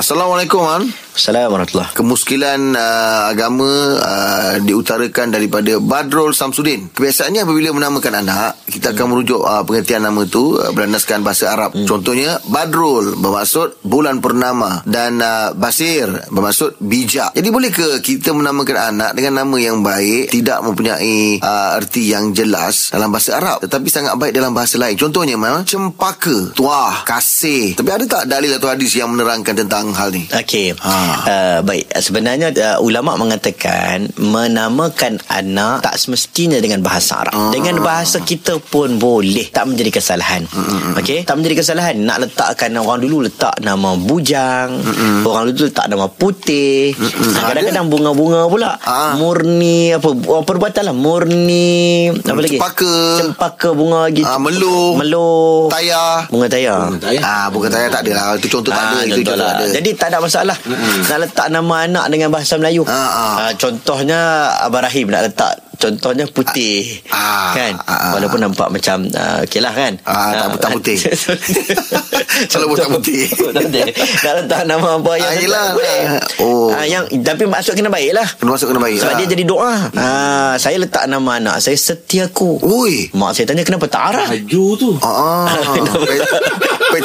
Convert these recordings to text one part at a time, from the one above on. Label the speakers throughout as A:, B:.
A: Assalamualaikum Mam.
B: Assalamualaikum warahmatullahi
A: Kemuskilan uh, agama uh, diutarakan daripada Badrul Samsudin. Kebiasaannya apabila menamakan anak, kita akan merujuk uh, pengertian nama itu uh, berlandaskan bahasa Arab. Hmm. Contohnya Badrul bermaksud bulan purnama dan uh, Basir bermaksud bijak. Jadi boleh ke kita menamakan anak dengan nama yang baik tidak mempunyai uh, erti yang jelas dalam bahasa Arab tetapi sangat baik dalam bahasa lain. Contohnya memang cempaka, tuah, kasih. Tapi ada tak dalil atau hadis yang menerangkan tentang hal ni?
B: Okey.
A: Ha.
B: Uh, baik. Sebenarnya uh, ulama mengatakan menamakan anak tak semestinya dengan bahasa Arab.
A: Ah.
B: Dengan bahasa kita pun boleh tak menjadi kesalahan. Okey. Tak menjadi kesalahan nak letakkan orang dulu letak nama bujang, orang dulu letak nama putih. Ha, kadang-kadang bunga-bunga pula.
A: Ah.
B: Murni apa oh, perbuatan lah murni apa lagi?
A: Cempaka.
B: Cempaka bunga gitu.
A: Ah, meluh.
B: Meluh.
A: Tayar.
B: Bunga tayar.
A: Ah, bukan tayar tak ada lah. Itu contoh tak ada. Itu
B: contoh lah.
A: tak ada.
B: Jadi tak ada masalah Nak letak nama anak Dengan bahasa Melayu
A: Ah, ah.
B: Ah, Contohnya Abah Rahim nak letak Contohnya putih
A: Ah,
B: Kan
A: ah, ah.
B: Walaupun nampak macam uh, Okay lah kan
A: Ah, tak- tak putih. Kalau putih.
B: Tak putih. Nak letak nama apa yang
A: Ah, yelah.
B: Boleh
A: Oh.
B: Ah, yang, Tapi maksud kena baik lah
A: Kena masuk kena baik
B: Sebab
A: lah.
B: dia jadi doa ah, Saya letak nama anak Saya setiaku
A: Ui.
B: Mak saya tanya kenapa tak arah
C: Baju tu
A: Ah, pet, pet,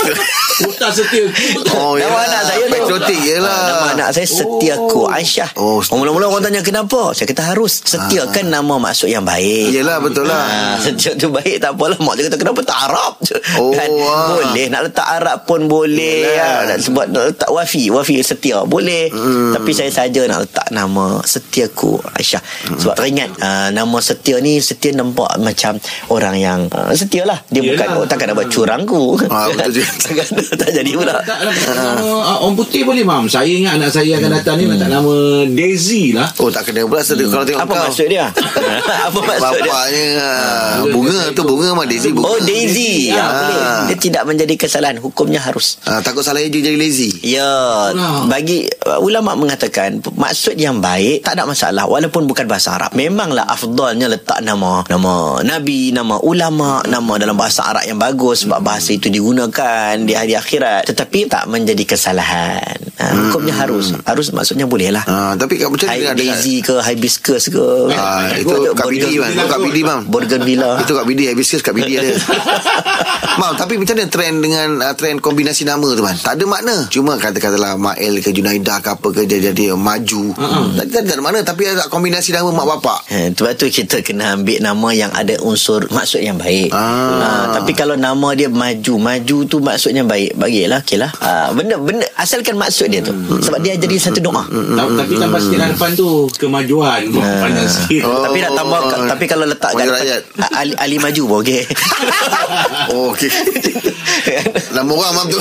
C: Otak setia
A: oh,
B: Nama
A: yelah.
B: anak saya tu
A: Patriotik yelah.
B: Ah, Nama anak saya Setiaku Aisyah
A: Oh,
B: oh, Mula-mula orang tanya kenapa Saya kata harus Setiakan nama maksud yang baik
A: Yelah, betul lah.
B: Ah, Setia tu baik Tak apalah Mak dia kata kenapa tak Arab
A: Oh,
B: kan?
A: ah.
B: Boleh Nak letak Arab pun boleh
A: Yelah.
B: ah, nak Sebab nak letak wafi Wafi setia Boleh
A: Hmm.
B: Tapi saya saja nak letak nama Setiaku Aisyah
A: Hmm.
B: Sebab teringat ah, Nama setia ni Setia nampak macam Orang yang ah, Setia lah Dia
C: Yelah.
B: bukan oh, Takkan nak buat curangku
A: Ah, betul juga.
B: Takkan tak jadi pula.
C: Tak nama uh, Orang putih boleh mam. Saya ingat anak saya akan datang ni Letak nama Daisy lah.
A: Oh tak kena pula hmm. Kalau tengok
B: Apa
A: kau.
B: maksud dia? Apa maksud dia?
A: Bapaknya ah, Bunga tu bunga mah Daisy bunga.
B: Oh Daisy. Ya,
A: Ah.
B: boleh. Dia tidak menjadi kesalahan. Hukumnya harus.
A: Ah, Takut salah je jadi lazy.
B: Ya.
C: Itulah.
B: Bagi uh, Ulama mengatakan Maksud yang baik Tak ada masalah Walaupun bukan bahasa Arab. Memanglah afdalnya letak nama Nama Nabi Nama ulama Nama dalam bahasa Arab yang bagus Sebab bahasa itu digunakan Di hari akhirat. Tetapi tak menjadi kesalahan ha, Hukumnya harus. Harus maksudnya boleh lah
A: ah, Tapi kat macam
B: Hi-
A: mana dengan
B: Daisy ke Hibiscus ke?
A: Ah, itu Kak Bidi bang Itu Kak Bidi bang
B: Bougainvillea
A: Itu Kak Bidi Hibiscus Kak Bidi ada Mam tapi macam mana trend dengan uh, Trend kombinasi nama tu man? Tak ada makna. Cuma kata-katalah Mael ke Junaidah ke apa ke Dia jadi maju. Tak, tak, tak ada makna Tapi ada kombinasi nama mak bapak.
B: Eh, sebab tu kita kena ambil nama yang ada unsur maksud yang baik.
A: Ah.
B: Ah, tapi kalau nama dia maju, maju tu maksudnya baik, bagilah okeylah. Ah, benda benda asalkan maksud dia tu. Sebab dia jadi satu doa.
C: Ta- Tapi tambah sikit depan tu Kemajuan. Pandang sikit.
A: Oh.
B: Tapi nak tambah tapi kalau letak kat Ali, Ali maju pun okey.
A: Oh okey. Nama orang mam tu.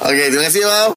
A: Okey terima kasih mam